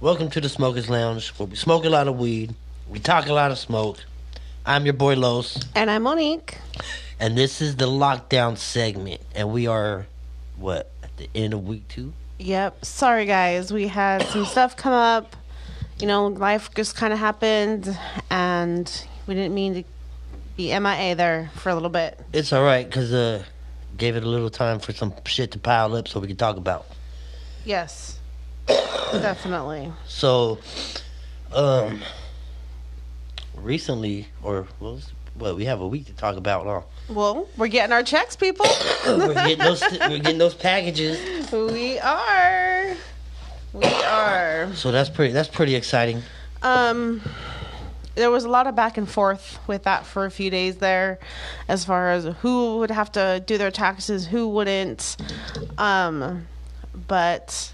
Welcome to the Smokers Lounge, where we smoke a lot of weed, we talk a lot of smoke. I'm your boy Los, And I'm Monique. and this is the lockdown segment, and we are what at the end of week two. Yep. Sorry, guys. We had some stuff come up. You know, life just kind of happened, and we didn't mean to be MIA there for a little bit. It's all right because uh, gave it a little time for some shit to pile up so we could talk about. Yes. Definitely. So, um, recently, or what, was, what we have a week to talk about, huh? Well, we're getting our checks, people. we're getting those. we're getting those packages. we are. We are. So that's pretty. That's pretty exciting. Um, there was a lot of back and forth with that for a few days there, as far as who would have to do their taxes, who wouldn't. Um, but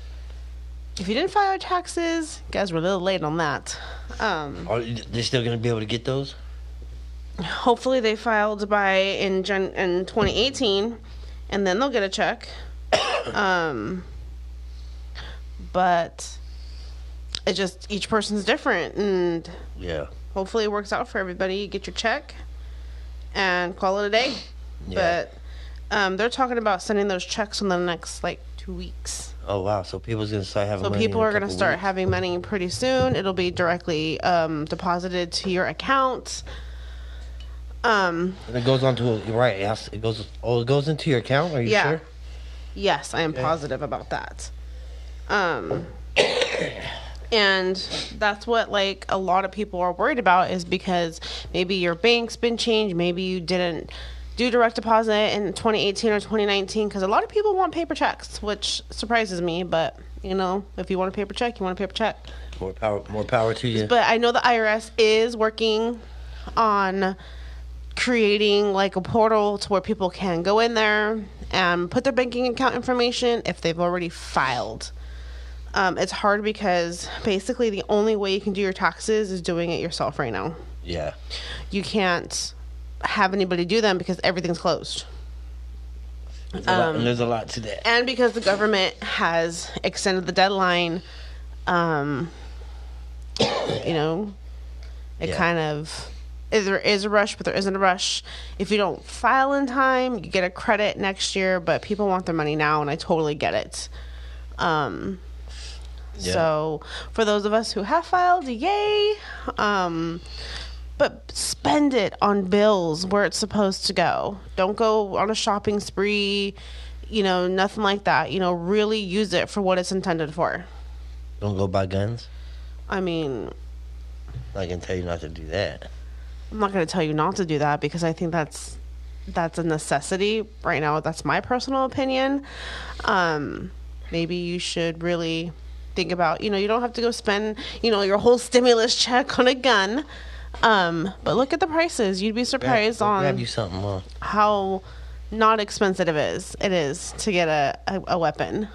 if you didn't file your taxes, you guys were a little late on that. Um, Are they still gonna be able to get those? hopefully they filed by in Jan- in 2018, and then they'll get a check. um, but it just each person's different, and Yeah. hopefully it works out for everybody. You get your check and call it a day. Yeah. But um, they're talking about sending those checks in the next like two weeks. Oh wow. So people's gonna start having. So money people are going to start weeks. having money pretty soon. It'll be directly um, deposited to your account. Um, And it goes on to right. It, has, it goes. Oh, it goes into your account. Are you Yeah. sure? yes, I am Okay. positive about that. Um, and that's what like a lot of people are worried about is because maybe your bank's been changed, maybe you didn't do direct deposit in 2018 or 2019 because a lot of people want paper checks, which surprises me. But you know, if you want a paper check, you want a paper check. More power. More power to you. But I know the IRS is working on creating like a portal to where people can go in there and put their banking account information if they've already filed. Um, it's hard because basically the only way you can do your taxes is doing it yourself right now. yeah. You can't have anybody do them because everything's closed. There's a, lot, Um, and there's a lot to that. and because the government has extended the deadline, um, you know, it Yeah. kind of is there is a rush, but there isn't a rush. If you don't file in time, you get a credit next year, but people want their money now, and I totally get it. Um, Yeah. so for those of us who have filed, yay! Um, but spend it on bills where it's supposed to go. Don't go on a shopping spree, you know, nothing like that. You know, really use it for what it's intended for. Don't go buy guns. I mean, I can tell you not to do that. I'm not going to tell you not to do that because I think that's that's a necessity right now. That's my personal opinion. Um, maybe you should really think about, you know, you don't have to go spend, you know, your whole stimulus check on a gun. Um, but look at the prices. You'd be surprised grab, on grab you something. Uh, how not expensive it is. It is to get a, a, a weapon.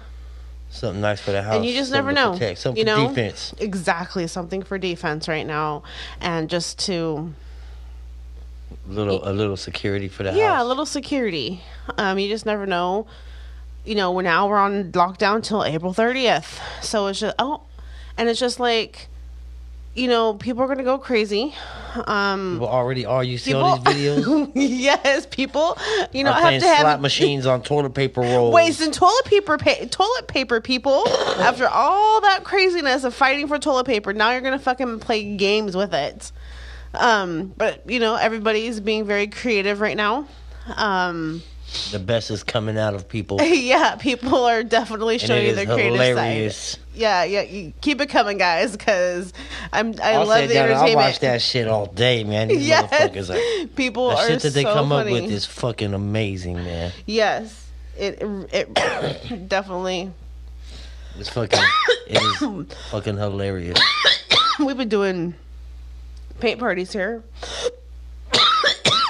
something nice for the house. and you just never know. Protect, something you for know, defense. exactly something for defense right now, and just to Little a little security for the house. yeah, house. a little security. Um, you just never know. You know, we're now we're on lockdown till April thirtieth, so it's just oh, and it's just like, you know, people are gonna go crazy. Um, People already are. You see all these videos. yes, people. You know, are I playing have to have slot machines on toilet paper rolls. wasting toilet paper pa- toilet paper people after all that craziness of fighting for toilet paper now you're gonna fucking play games with it um but you know everybody's being very creative right now um The best is coming out of people. yeah people are definitely showing it you is their creative side yeah yeah you keep it coming guys because i'm i I'll love the down and I'll watch that shit all day, man. These yes motherfuckers are. people The are shit that they so come funny. up with is fucking amazing, man. yes it it definitely It's fucking, it is fucking hilarious. we've been doing paint parties here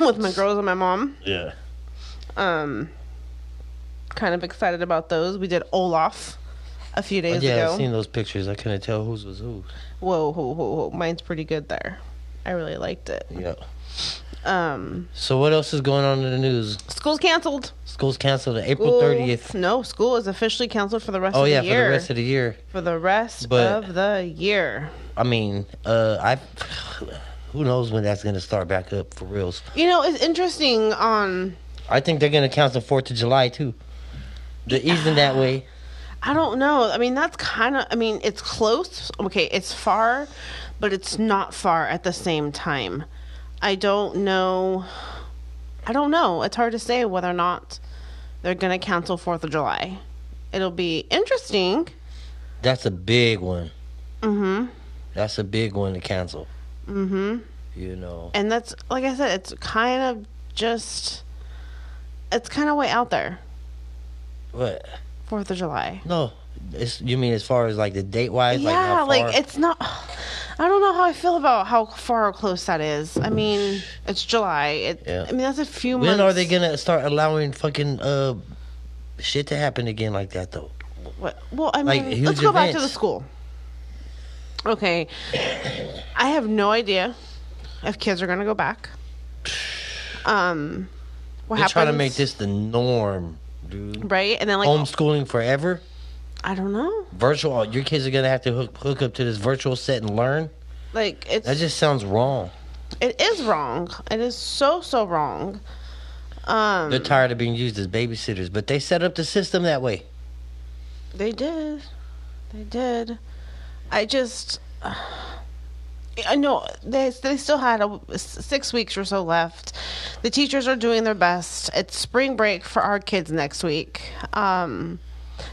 with my girls and my mom. Yeah. Um, kind of excited about those. We did Olaf a few days yeah, ago. Yeah, I've seen those pictures. I couldn't tell whose was who. Whoa, whoa, whoa, whoa, mine's pretty good there. I really liked it. Yeah. Um, So what else is going on in the news? school's canceled. School's canceled on April thirtieth. No, school is officially canceled for the rest Oh of yeah, the for year. the rest of the year. for the rest But- of the year. I mean, uh, I. Who knows when that's gonna start back up for reals? You know, it's interesting on I think they're gonna cancel Fourth of July too. The easing that way. I don't know. I mean, that's kind of I mean, it's close. Okay, it's far, but it's not far at the same time. I don't know I don't know. It's hard to say whether or not they're going to cancel 4th of July. It'll be interesting. That's a big one. Mhm. That's a big one to cancel. Mhm. You know. And that's like I said, it's kind of just it's kind of way out there. What? 4th of July. No. It's you mean as far as like the date wise? like, yeah, how like, it's not. I don't know how I feel about how far or close that is. I mean, it's July. It, Yeah. I mean, that's a few months. When are they gonna start allowing fucking uh shit to happen again like that though? What, well, I mean, huge let's go back to the school. Okay, I have no idea if kids are gonna go back. Um, what They're happens? trying to make this the norm, dude. right, and then like Homeschooling forever. I don't know, Virtual. Your kids are gonna have to hook hook up to this virtual set and learn. like it's That just sounds wrong. it is wrong. It is so so wrong. Um, They're tired of being used as babysitters, but they set up the system that way. They did. They did. I just. I know they they still had a, six weeks or so left. The teachers are doing their best. It's spring break for our kids next week. Um,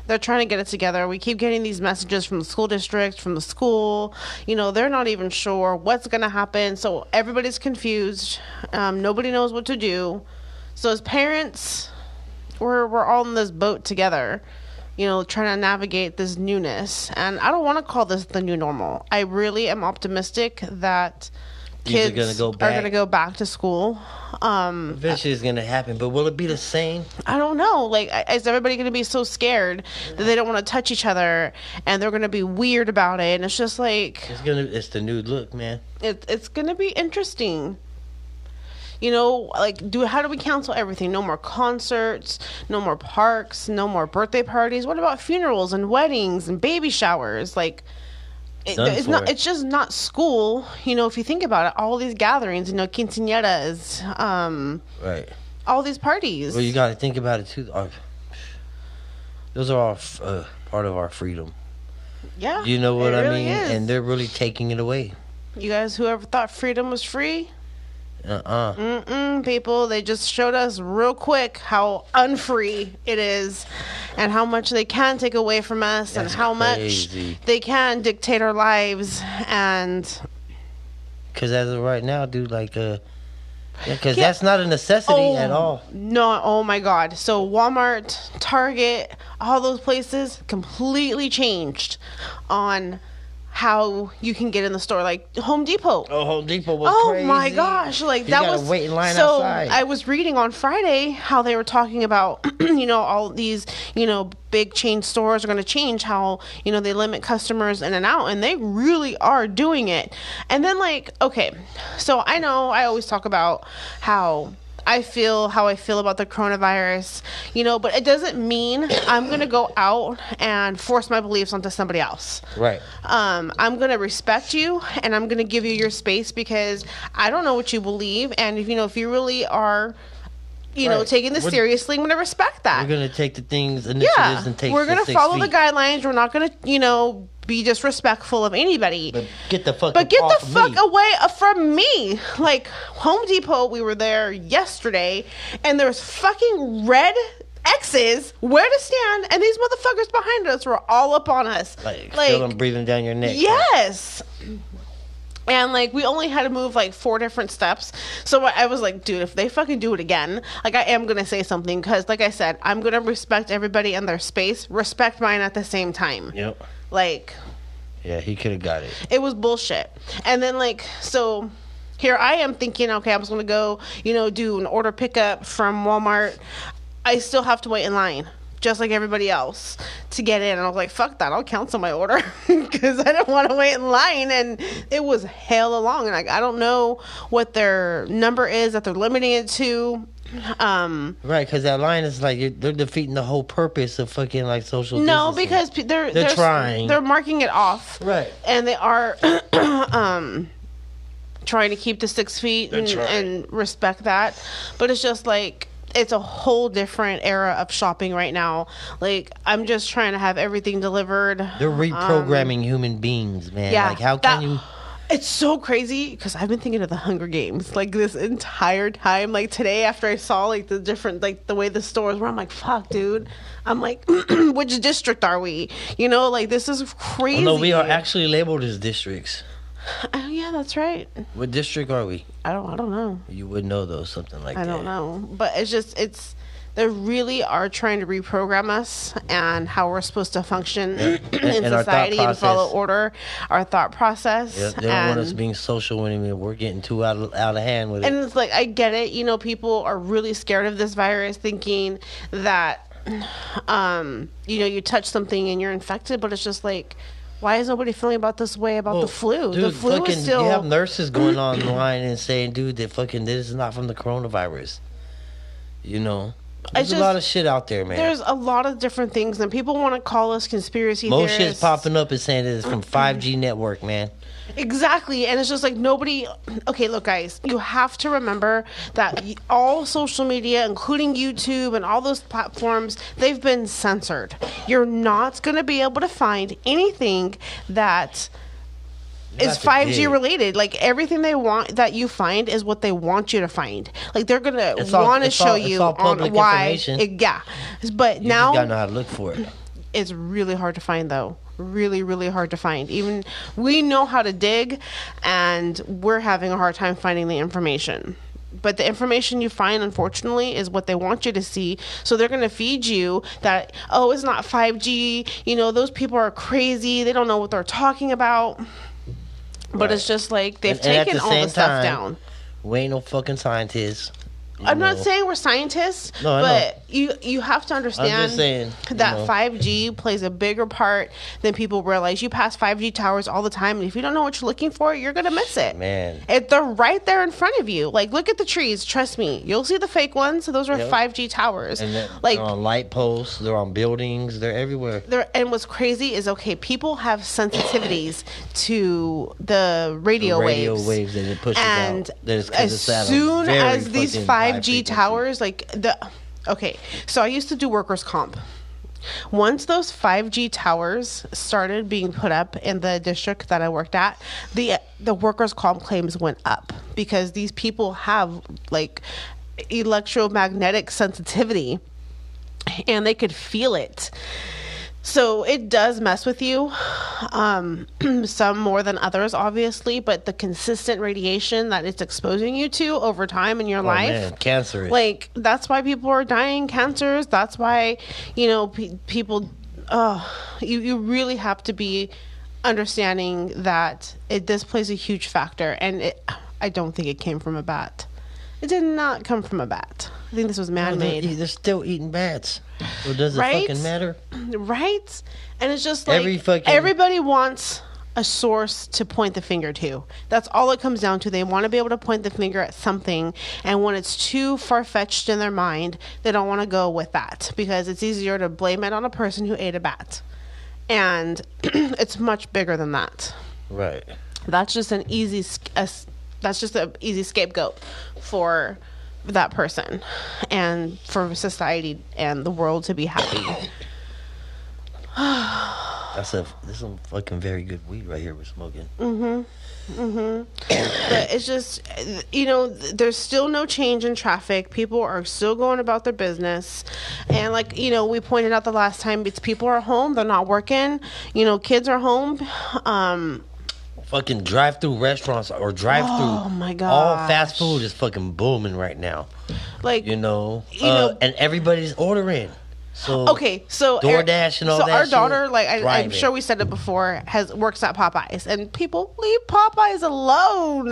they're trying to get it together. We keep getting these messages from the school district, from the school. You know, they're not even sure what's going to happen. So everybody's confused. Um, nobody knows what to do. So as parents, we're we're all in this boat together you know trying to navigate this newness and i don't want to call this the new normal i really am optimistic that kids gonna go are back. going to go back to school um Eventually, it's gonna happen, but will it be the same? i don't know like is everybody going to be so scared that they don't want to touch each other and they're going to be weird about it and it's just like It's gonna. It's the new look, man. it, it's going to be interesting you know like do how do we cancel everything no more concerts no more parks no more birthday parties what about funerals and weddings and baby showers like it, it's not it's just not school you know if you think about it all these gatherings you know quinceañeras um Right. all these parties Well, you got to think about it too. Our- Those are all f- uh, part of our freedom. yeah You know what it I really mean? is. And they're really taking it away. you guys whoever thought freedom was free Uh uh Mm-mm, people. They just showed us real quick how unfree it is and how much they can take away from us and how crazy. much they can dictate our lives. And Because as of right now, dude, like, uh, yeah, because Yeah. that's not a necessity at all. No, oh my God. So Walmart, Target, all those places completely changed on how you can get in the store. Like Home Depot. Oh, Home Depot was Oh crazy. my gosh! Like You that was wait in line so. outside. I was reading on Friday how they were talking about, you know, all these, you know, big chain stores are going to change how you know they limit customers in and out, and they really are doing it. And then like, okay, so I know I always talk about how. I feel how I feel about the coronavirus, you know, but it doesn't mean I'm going to go out and force my beliefs onto somebody else Right. um, I'm gonna respect you and I'm gonna give you your space because I don't know what you believe, and if you know if you really are, you know, taking this We're- seriously, I'm gonna respect that. We're going to take the things, initiatives, yeah, and take we're gonna six follow feet. the guidelines. We're not gonna, you know, be disrespectful of anybody. But get the fuck But get the fuck me. away uh, from me. Like Home Depot, we were there yesterday, and there's fucking red X's where to stand, and these motherfuckers behind us were all up on us. Like, feel them breathing down your neck. Yes. And like we only had to move like four different steps, so I I was like, dude, if they fucking do it again, like I am gonna say something because, like I said, I'm gonna respect everybody and their space, respect mine at the same time. Yep. Like Yeah, he could have got it. it was bullshit. And then like so here I am thinking, okay, I was gonna go, you know, do an order pickup from Walmart. I still have to wait in line just like everybody else to get in. And I was like, fuck that, I'll cancel my order because I don't want to wait in line. And it was hell along. And like, I don't know what their number is that they're limiting it to. Um, Right, because that line is like you're, they're defeating the whole purpose of fucking like social. no, distancing. because pe- they're, They're they're trying. They're marking it off, Right. And they are um, trying to keep the six feet and, and respect that. But it's just like it's a whole different era of shopping right now. Like I'm just trying to have everything delivered. they're reprogramming human beings, man. Um, Yeah, like how that- can you? It's so crazy because I've been thinking of the Hunger Games like this entire time. Like today, after I saw like the different like the way the stores were, I'm like, "Fuck, dude." I'm like, "Which district are we?" You know, like this is crazy. Oh, no, we are actually labeled as districts. Oh yeah, that's right. What district are we? I don't. I don't know. You would know though, something like I that. I don't know. But it's just it's they really are trying to reprogram us and how we're supposed to function in and society and follow order, our thought process. Yeah, they don't want us and- being social when we're getting too out of, out of hand with it. And it's like I get it, you know, people are really scared of this virus, thinking that, um, you know, you touch something and you're infected, but it's just like, why is nobody feeling about this way about the flu? Dude, the flu fucking, is still. You have nurses going online and saying, "Dude, that fucking this is not from the coronavirus." You know, there's just- a lot of shit out there, man. there's a lot of different things, and people want to call us conspiracy Most theorists. shit's popping up and saying it's from 5G network, man. Exactly. And it's just like nobody. Okay, look, guys, you have to remember that all social media, including YouTube and all those platforms, they've been censored. You're not going to be able to find anything that is 5G dig. related. Like everything they want that you find is what they want you to find. Like they're gonna want to show all- you all on why. It, yeah. But You now gotta know how to look for it. it's really hard to find though really really hard to find even we know how to dig and we're having a hard time finding the information but the information you find unfortunately is what they want you to see so they're going to feed you that oh it's not 5g you know those people are crazy they don't know what they're talking about but Right. it's just like they've And- and taken the all the stuff time, down We ain't no fucking scientists. I'm not saying we're scientists, No, know. but you you have to understand saying, that know. 5G plays a bigger part than people realize. You pass 5G towers all the time, and if you don't know what you're looking for, you're gonna miss it. Man. If they're right there in front of you, like look at the trees. Trust me, you'll see the fake ones. Those are Yep. 5G towers. And they're, like they're on light posts, they're on buildings, they're everywhere. there and what's crazy is okay people have sensitivities to the radio, The radio waves, waves that it pushes and out. That as it's at a soon as these high 5g frequency. towers like the okay so i used to do workers comp once those 5G towers started being put up in the district that I worked at, the the workers' comp claims went up because these people have like electromagnetic sensitivity and they could feel it. So it does mess with you, um, some more than others, obviously, but the consistent radiation that it's exposing you to over time in your Oh, life. man, cancerous. Like that's why people are dying cancers. That's why you know pe- people. Uh, you you really have to be understanding that it this plays a huge factor, and it. I don't think it came from a bat. It did not come from a bat. I think this was man they're, made. they're still eating bats. So does it Right? fucking matter? right? And it's just like Every fucking- everybody wants a source to point the finger to. That's all it comes down to. They want to be able to point the finger at something, and when it's too far fetched in their mind, they don't want to go with that because it's easier to blame it on a person who ate a bat. And it's much bigger than that. Right. That's just an easy. a That's just an easy scapegoat for that person, and for society and the world to be happy. That's a this is some fucking very good weed right here we're smoking. Mm. but it's just you know there's still no change in traffic people are still going about their business and like you know we pointed out the last time it's people are home they're not working you know kids are home um Fucking drive through restaurants or drive through. Oh, my god! All fast food is fucking booming right now. like You know, You uh, know- and everybody's ordering. So Okay, so DoorDash and all so that So our daughter, like I, I'm sure we said it before, has works at Popeyes, and people leave Popeyes alone.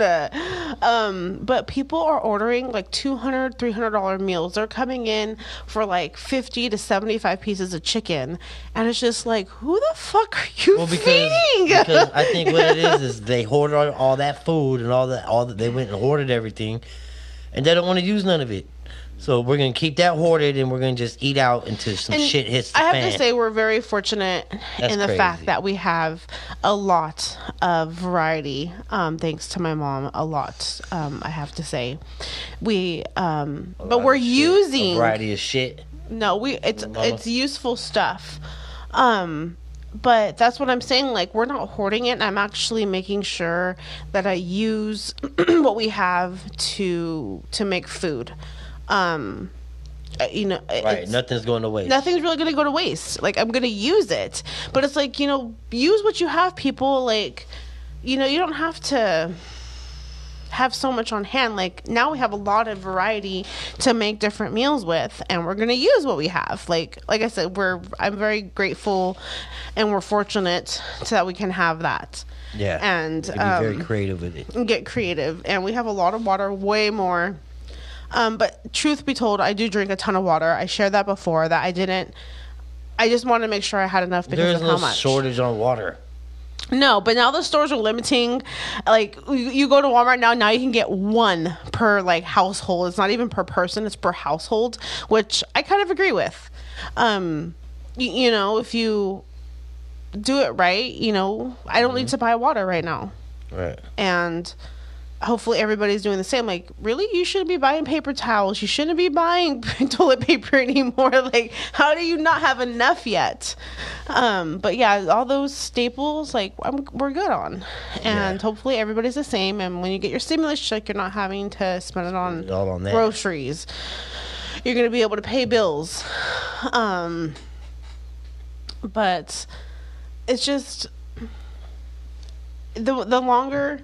Um, but people are ordering like 200 300 dollar meals. They're coming in for like fifty to seventy five pieces of chicken, and it's just like, who the fuck are you Well, because, feeding? because I think what it is is they hoarded all, all that food and all that all that they went and hoarded everything, and they don't want to use none of it. So we're gonna keep that hoarded and we're gonna just eat out until some And shit hits the I have fan. to say we're very fortunate That's in the crazy. fact that we have a lot of variety. Um, thanks to my mom, a lot. Um, I have to say, we um, but we're shit, a using variety of shit. no, we it's Mama. it's useful stuff. Um but that's what I'm saying like we're not hoarding it. I'm actually making sure that I use what we have to to make food. Um uh, you know, Right, nothing's going to waste. nothing's really going to go to waste. Like I'm going to use it. But it's like, you know, use what you have people like you know, you don't have to have so much on hand. Like now we have a lot of variety to make different meals with and we're going to use what we have. Like like I said, we're I'm very grateful and we're fortunate to that we can have that. Yeah, And can be very um, creative with it. get creative and we have a lot of water way more um, but truth be told i do drink a ton of water. I shared that before that i didn't i just wanted to make sure i had enough because There's of how much. shortage on water. no but now the stores are limiting like you, you go to walmart now now you can get one per like household. It's not even per person it's per household which i kind of agree with. Um you, you know if you do it right you know i don't need to buy water right now. Right. and hopefully everybody's doing the same. Like really? You shouldn't be buying paper towels. You shouldn't be buying toilet paper anymore. Like how do you not have enough yet? Um but yeah all those staples like I'm, we're good on. And Yeah. hopefully everybody's the same. And when you get your stimulus check you're not having to spend it on All on groceries. You're going to be able to pay bills. Um but it's just the the longer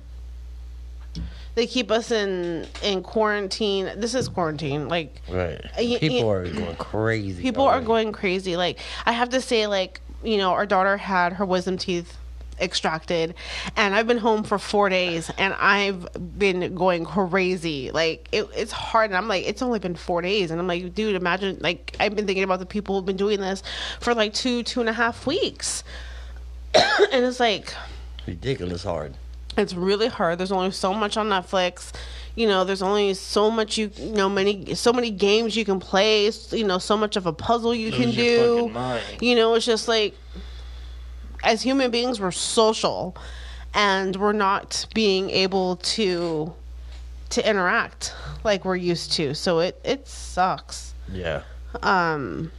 they keep us in in quarantine this is quarantine like Right. y- People y- are going crazy. people are going crazy like i have to say like you know our daughter had her wisdom teeth extracted and i've been home for four days and i've been going crazy like it, it's hard and i'm like it's only been four days and i'm like dude imagine like i've been thinking about the people who've been doing this for like two two and a half weeks and it's like ridiculous hard. It's really hard. There's only so much on netflix. You know there's only so much you, you know many so many games you can play. You know so much of a puzzle you can Lose your do. you know it's just like as human beings we're social and we're not being able to to interact like we're used to. So it it sucks. Yeah. um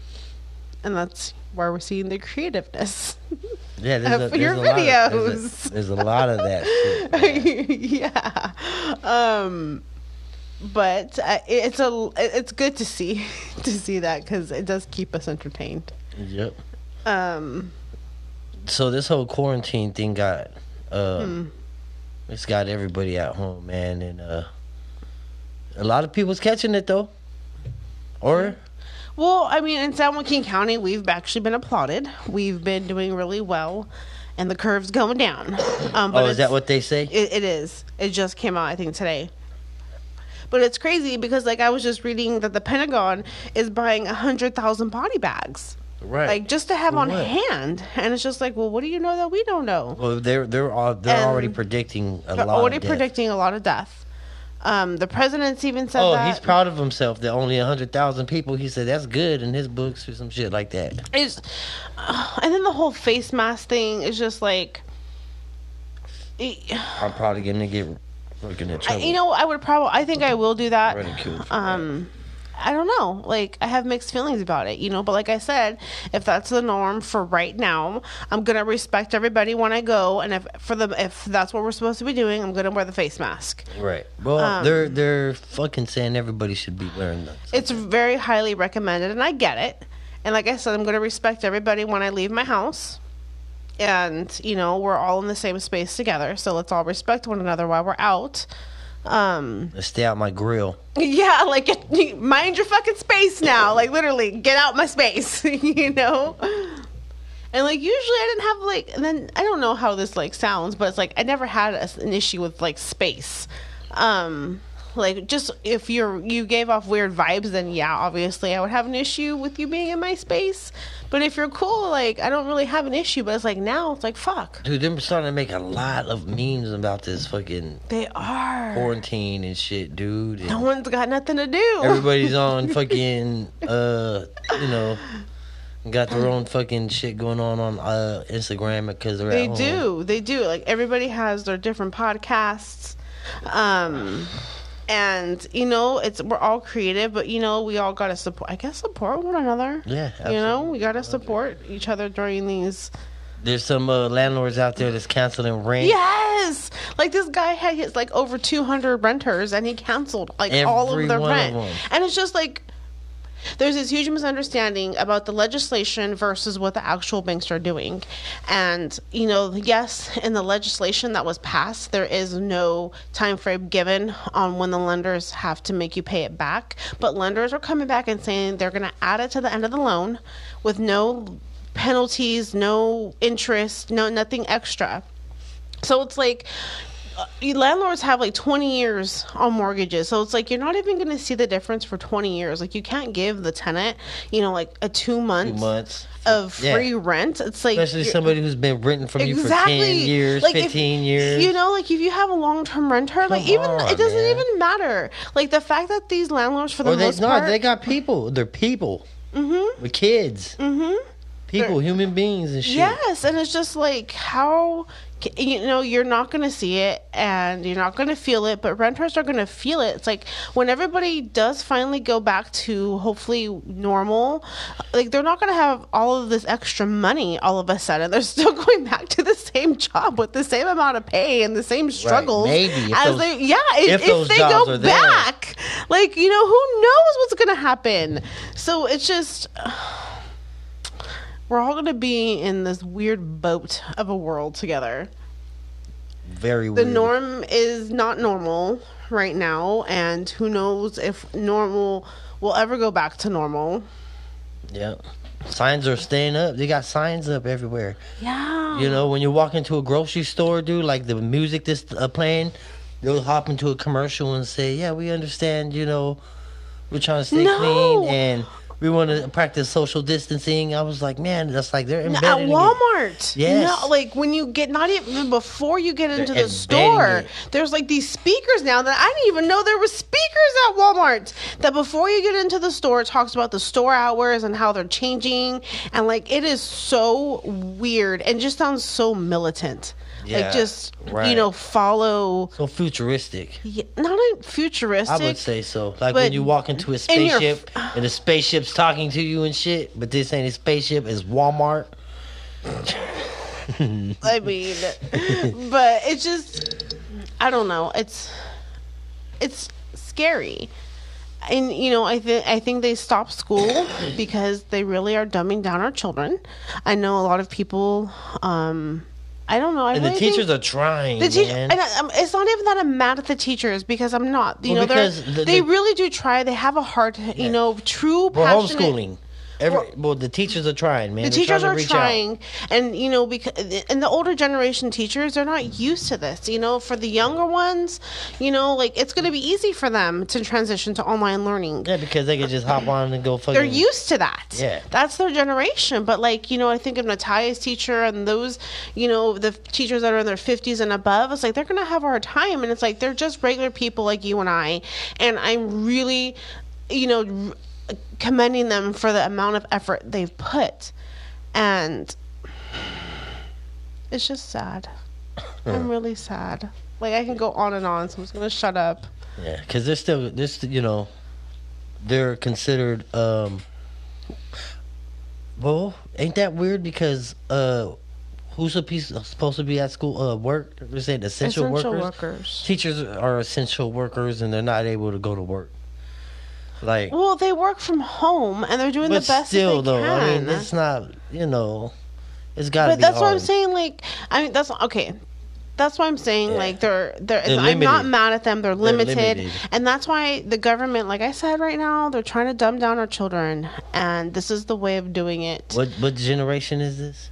and that's why we're seeing the creativeness Yeah, there's a, your there's a lot of- there's, videos. a, there's a lot of that shit. yeah um but uh, it's a it's good to see to see that because it does keep us entertained Yep. um So this whole quarantine thing got uh Hmm. it's got everybody at home, man, and uh a lot of people's catching it though. Or well i mean in san joaquin county we've actually been applauded we've been doing really well and the curve's going down um but oh, is that what they say? It, it is. It just came out, I think, today. But it's crazy because, like, I was just reading that the Pentagon is buying a hundred thousand body bags, right. like just to have on what? hand. And it's just like, well, what do you know that we don't know? well, they're they're all, they're And already predicting a They're lot. already of death. predicting a lot of death. Um, the president's even said Oh, that. he's proud of himself that only a hundred thousand people. He said that's good in his books or some shit like that. It's, uh, and then the whole face mask thing is just like, it- I'm probably gonna get fucking in I, you know, I would probably, I think I will do that. ridiculed. um i don't know. Like i have mixed feelings about it you know? But like i said if that's the norm for right now i'm gonna respect everybody when i go. And if for the if that's what we're supposed to be doing i'm gonna wear the face mask. Right. Well, um, they're they're fucking saying everybody should be wearing them. it's very highly recommended and i get it. And like i said i'm gonna respect everybody when i leave my house. And you know we're all in the same space together. So let's all respect one another while we're out Um, Stay out my grill. yeah, like mind your fucking space now. Like literally, get out my space. you know. And like usually I didn't have like and then I don't know how this like sounds, but it's like I never had a, an issue with like space. Um like just if you're you gave off weird vibes then yeah, obviously I would have an issue with you being in my space. But if you're cool, like I don't really have an issue, but it's like now it's like fuck. Dude, they're starting to make a lot of memes about this fucking They are. quarantine and shit, dude. And No one's got nothing to do. everybody's on fucking, uh, you know, got their own fucking shit going on on uh, Instagram because they're They do. They do. Like everybody has their different podcasts. Um and you know, it's we're all creative, but you know, we all got to support I guess support one another. Yeah, You know, we got to support each other during these There's some uh, landlords out there that's canceling rent. Yes. Like this guy had his like over 200 renters and he canceled like all of their of rent. them. and it's just like there's this huge misunderstanding about the legislation versus what the actual banks are doing. And, you know, yes, in the legislation that was passed, there is no time frame given on when the lenders have to make you pay it back. But lenders are coming back and saying they're going to add it to the end of the loan with no penalties, no interest, no nothing extra. So it's like landlords have like 20 years on mortgages. So it's like you're not even going to see the difference for 20 years. Like you can't give the tenant, you know, like a 2 Two months, months. of Yeah. free rent. It's like Especially somebody who's been renting from you for 10 years, Like, if- 15 years. You know, like if you have a long term renter, like even on, it doesn't man. even matter. Like the fact that these landlords, for the or they, most no, part, they got people. They're people. Mhm. With kids. Mhm. People, human beings and shit. Yes, and it's just like how you know you're not going to see it and you're not going to feel it, but renters are going to feel it. It's like when everybody does finally go back to hopefully normal, like they're not going to have all of this extra money all of a sudden. They're still going back to the same job with the same amount of pay and the same struggles maybe, if as those- they yeah if, if if they go back. Like you know who knows what's going to happen. So it's just we're all going to be in this weird boat of a world together. Very weird. The weird. norm is not normal right now, and who knows if normal will ever go back to normal. Yeah. Signs are staying up. They got signs up everywhere. Yeah. You know, when you walk into a grocery store, dude, like the music that's uh, playing, they'll hop into a commercial and say, "Yeah, we understand. You know, we're trying to stay No. clean and we want to practice social distancing." I was like, "Man, that's like they're At embedding it. Walmart, Yes. no, like when you get not even before you get into They're the store, it. there's like these speakers now that I didn't even know there were speakers at Walmart. That before you get into the store, it talks about the store hours and how they're changing, and like it is so weird and just sounds so militant. Yeah, like just you know follow, So futuristic. yeah, not futuristic. I would say so. Like when you walk into a in spaceship and the spaceship's talking to you and shit, but this ain't a spaceship, it's Walmart. I mean, but it's just I don't know. It's it's scary. And you know, I think I think they stopped school because they really are dumbing down our children. I know a lot of people um I don't know. I And the teachers are trying, the teacher, and I, um, it's not even that I'm mad at the teachers because I'm not. You Well, know, because the- they the- really do try. They have a heart. You know, true. We're passionate- homeschooling. Every, well, the teachers are trying, man. the They're teachers trying are trying. And you know because and the older generation teachers they're not used to this. You know for the younger ones you know like it's going to be easy for them to transition to online learning. Yeah, because they could just hop on and go fucking. they're used to that. Yeah. that's their generation. But like you know i think of natalia's teacher and those you know the teachers that are in their 50s and above it's like they're going to have a hard time. And it's like they're just regular people like you and i. And i'm really you know commending them for the amount of effort they've put and it's just sad i'm really sad like i can go on and on so i'm just to shut up Yeah, because they're still, they're you know, they're considered. um Well, ain't that weird? Because uh who's supposed supposed to be at school? Uh, work. They said essential, essential workers. workers Teachers are essential workers, and they're not able to go to work. Like, Well, they work from home and they're doing the best still, though, can. I mean, it's not. You know, it's got to but that's what I'm saying. Like, I mean, that's okay. That's why I'm saying Yeah. like they're they're. They're I'm not mad at them. They're limited, limited. and that's why the government, like I said, right now they're trying to dumb down our children, and this is the way of doing it. What what generation is this?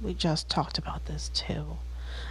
We just talked about this too.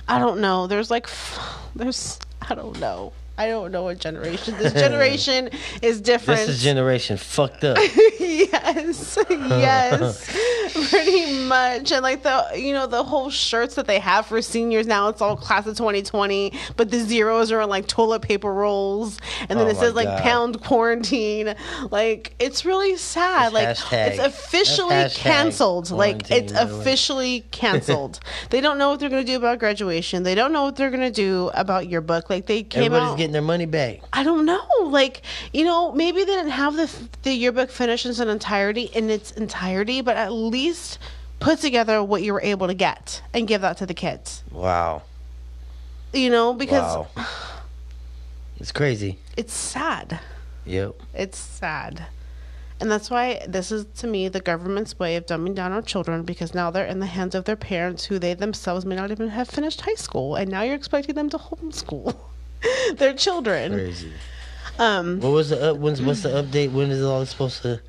I don't know. There's like, there's I don't know. I don't know what generation. This generation is different. This is generation fucked up. yes, yes, pretty much. And like the you know the whole shirts that they have for seniors now, it's all class of 2020, but the zeros are on like toilet paper rolls, and then Oh it says like God. pound quarantine. Like it's really sad. That's like hashtag- it's officially canceled. Like it's quarantine, by the way. officially canceled. they don't know what they're gonna do about graduation. They don't know what they're gonna do about your book. Like they came Everybody's out. Getting their money back. I don't know. Like, you know, maybe they didn't have the the yearbook finished in its entirety in its entirety, but at least put together what you were able to get and give that to the kids. Wow. You know, because Wow. It's crazy. it's sad. Yep. It's sad. And that's why this is to me the government's way of dumbing down our children because now they're in the hands of their parents who they themselves may not even have finished high school and now you're expecting them to homeschool their children. Crazy. Um What was the up? When's what's the update? When is it all supposed to?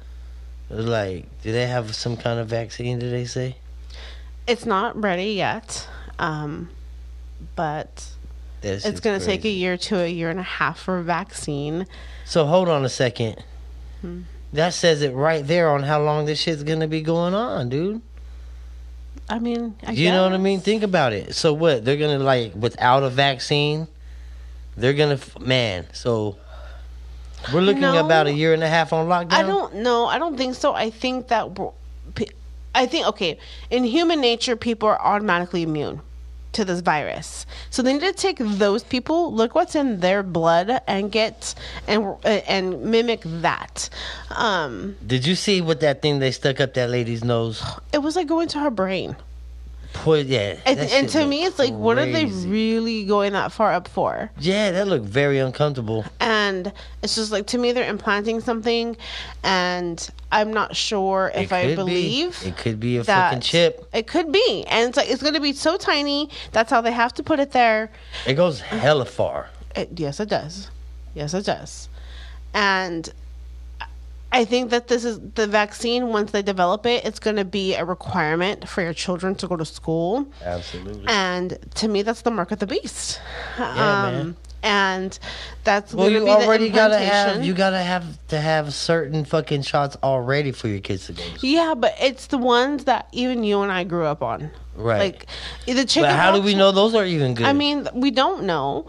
Like, do they have some kind of vaccine? Did they say? It's not ready yet, um, but it's going to take a year to a year and a half for a vaccine. So hold on a second. Hmm. That says it right there on how long this shit's gonna be going on, dude. I mean, I you know what I mean? Think about it. So what? They're gonna like without a vaccine, they're gonna man. So we're looking No. about a year and a half on lockdown. I don't know. I don't think so. I think that I think okay. In human nature, people are automatically immune to this virus. So they need to take those people, look what's in their blood, and get and and mimic that. Um, Did you see what that thing they stuck up that lady's nose? it was like going to her brain. Poor, yeah. And, and to me, it's like, what are they really going that far up for? Yeah, that looked very uncomfortable. and it's just like to me they're implanting something and i'm not sure It if i believe be. it could be a fucking chip. it could be and it's like it's going to be so tiny that's how they have to put it there It goes hella far. it, yes it does yes it does and I think that this is the vaccine. Once they develop it, it's going to be a requirement for your children to go to school. Absolutely. And to me, that's the mark of the beast. Um, man. And that's well, going to you be already got to have you gotta have to have certain fucking shots already for your kids to go. To school. Yeah, but it's the ones that even you and I grew up on. Right. Like the chicken. But how do we know those are even good? I mean, we don't know.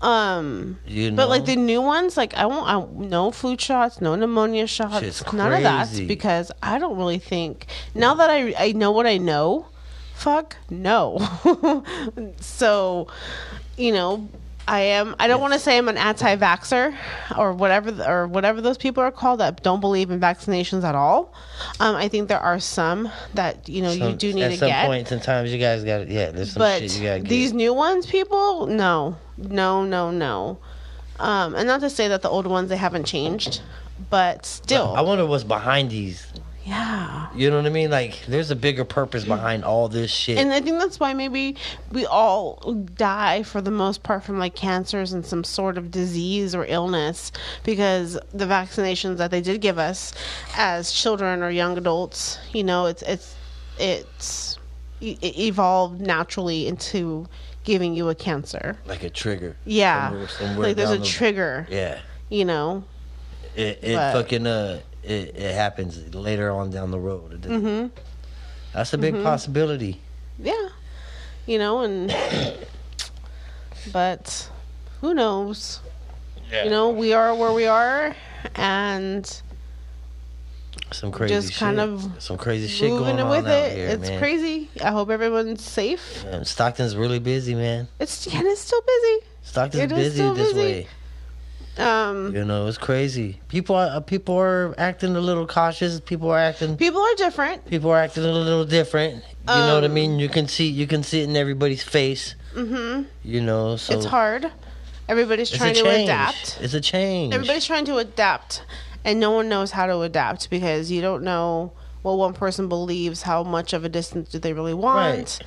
Um, You but like the new ones, like I won't. I, no flu shots, no pneumonia shots, Shit's none of that because I don't really think now that I I know what I know. Fuck no. so, you know, I am. I don't want to say I'm an anti-vaxer or whatever or whatever those people are called that don't believe in vaccinations at all. Um, I think there are some that you know you do need at to some get points in times you guys got yeah. There's some but shit you gotta get. these new ones people no no no no um and not to say that the old ones they haven't changed but still I wonder what's behind these. yeah You know what I mean? Like, there's a bigger purpose behind all this shit. and i think that's why maybe we all die for the most part from like cancers and some sort of disease or illness because the vaccinations that they did give us as children or young adults you know it's it's it's it evolved naturally into giving you a cancer like a trigger. yeah Somewhere- somewhere like there's a the- trigger Yeah. you know It, it But- fucking uh it, it happens later on down the road. Mm-hmm. That's a big possibility. yeah you know and but who knows Yeah. you know we are where we are and Some crazy Just shit. kind of some crazy shit going on with it here, it's man. crazy i hope everyone's safe Man, Stockton's really busy, man. it's and it's still busy Stockton's It busy this busy. way. um You know, it's crazy. People are uh, people are acting a little cautious. People are acting people are different people are acting a little different. You know what I Um, mean? You can see you can see it in everybody's face. mm-hmm You know, so it's hard everybody's trying to adapt It's a change. Everybody's trying to adapt, and no one knows how to adapt because you don't know what one person believes. How much of a distance do they really want?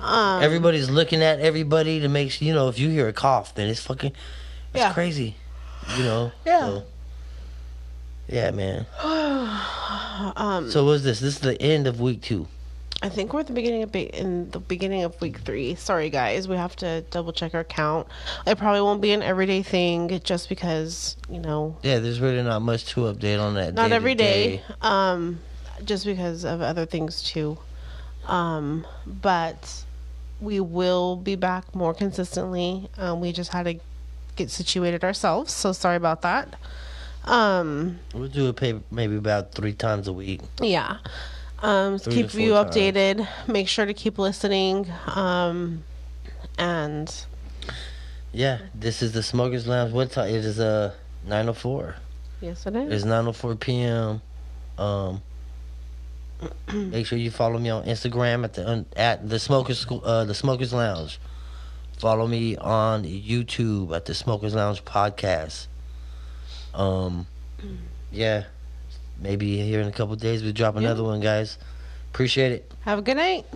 Um, Everybody's looking at everybody to make you know, if you hear a cough, then it's fucking, it's Yeah. crazy. You know? Yeah. So, yeah, man. um, So what's this? This is the end of week two. I think we're at the beginning of be- in the beginning of week three. Sorry, guys, we have to double check our count. It probably won't be an everyday thing, just because you know Yeah, there's really not much to update on that. not every day, day. um just because of other things too um but we will be back more consistently um we just had to get situated ourselves so sorry about that um We'll do it maybe about three times a week. yeah um keep you four times. updated make sure to keep listening um and Yeah, this is the Smokers Lounge. What time? It is uh 9:04. yes it is It's 9:04 p.m. Um, make sure you follow me on Instagram at the at the Smokers uh the Smokers Lounge. Follow me on YouTube at the Smokers Lounge podcast. Um, yeah, maybe here in a couple days we drop another one, guys. Appreciate it. have a good night